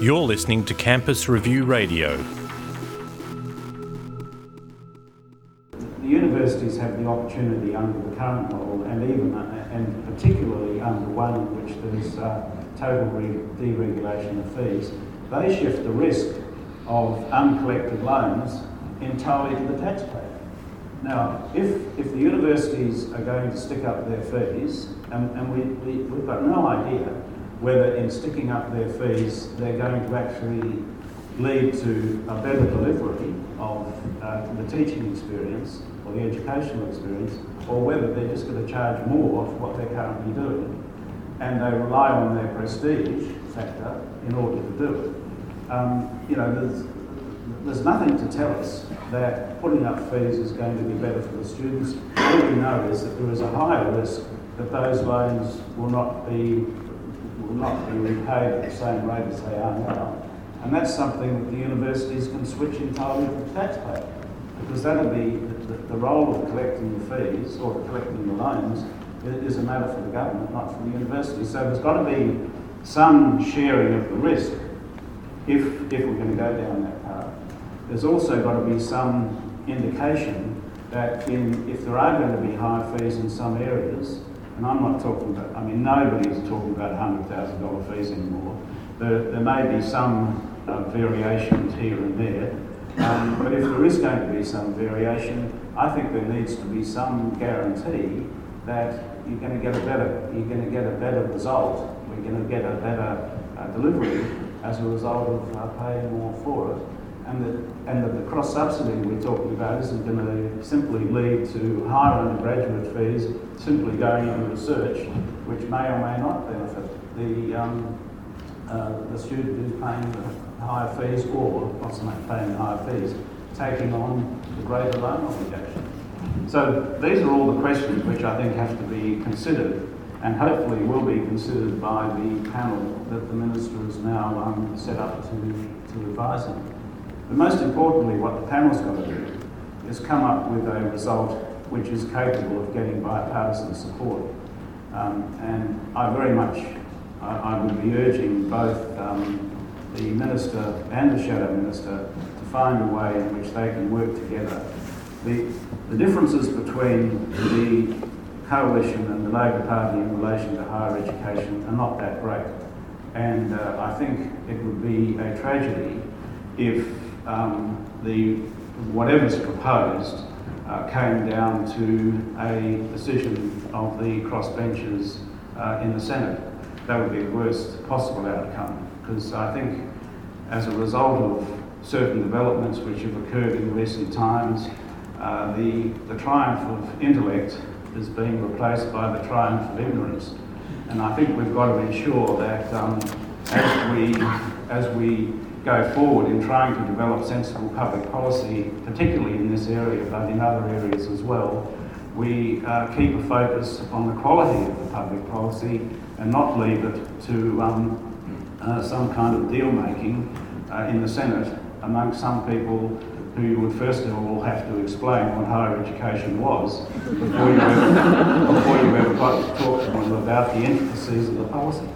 You're listening to Campus Review Radio. The universities have the opportunity under the current model, and even uh, and particularly under one in which there's uh, total re- deregulation of fees, they shift the risk of uncollected loans entirely to the taxpayer. Now, if, if the universities are going to stick up their fees, and, and we, we, we've got no idea whether in sticking up their fees they're going to actually lead to a better delivery of uh, the teaching experience or the educational experience, or whether they're just going to charge more for what they're currently doing. And they rely on their prestige factor in order to do it. Um, you know, there's, there's nothing to tell us that putting up fees is going to be better for the students. All we know is that there is a higher risk that those loans will not be will not be repaid at the same rate as they are now. And that's something that the universities can switch entirely to the taxpayer. Because that'll be the, the role of collecting the fees or collecting the loans is a matter for the government, not for the university. So there's got to be some sharing of the risk if, if we're going to go down that path. There's also got to be some indication that in, if there are going to be high fees in some areas, and I'm not talking about, I mean, nobody is talking about $100,000 fees anymore. There, there may be some uh, variations here and there, um, but if there is going to be some variation, I think there needs to be some guarantee that you're going to get a better, you're going to get a better result, we're going to get a better uh, delivery as a result of uh, paying more for it. And that, and that the cross subsidy we're talking about isn't going to simply lead to higher undergraduate fees simply going into research, which may or may not benefit the, um, uh, the student who's paying the higher fees or not paying the higher fees, taking on the greater loan obligation. So these are all the questions which I think have to be considered and hopefully will be considered by the panel that the Minister has now um, set up to, to advise him. But most importantly, what the panel's got to do is come up with a result which is capable of getting bipartisan support. Um, and I very much, I, I would be urging both um, the Minister and the Shadow Minister to find a way in which they can work together. The, the differences between the coalition and the Labor Party in relation to higher education are not that great. And uh, I think it would be a tragedy if um, the whatever's proposed uh, came down to a decision of the crossbenchers uh, in the Senate. That would be the worst possible outcome because I think as a result of certain developments which have occurred in recent times, uh, the, the triumph of intellect is being replaced by the triumph of ignorance. And I think we've got to ensure that um, as we as we go forward in trying to develop sensible public policy, particularly in this area, but in other areas as well, we uh, keep a focus on the quality of the public policy and not leave it to um, uh, some kind of deal making uh, in the Senate among some people who would first of all have to explain what higher education was before you ever, before you ever got to talk to them about the intricacies of the policy.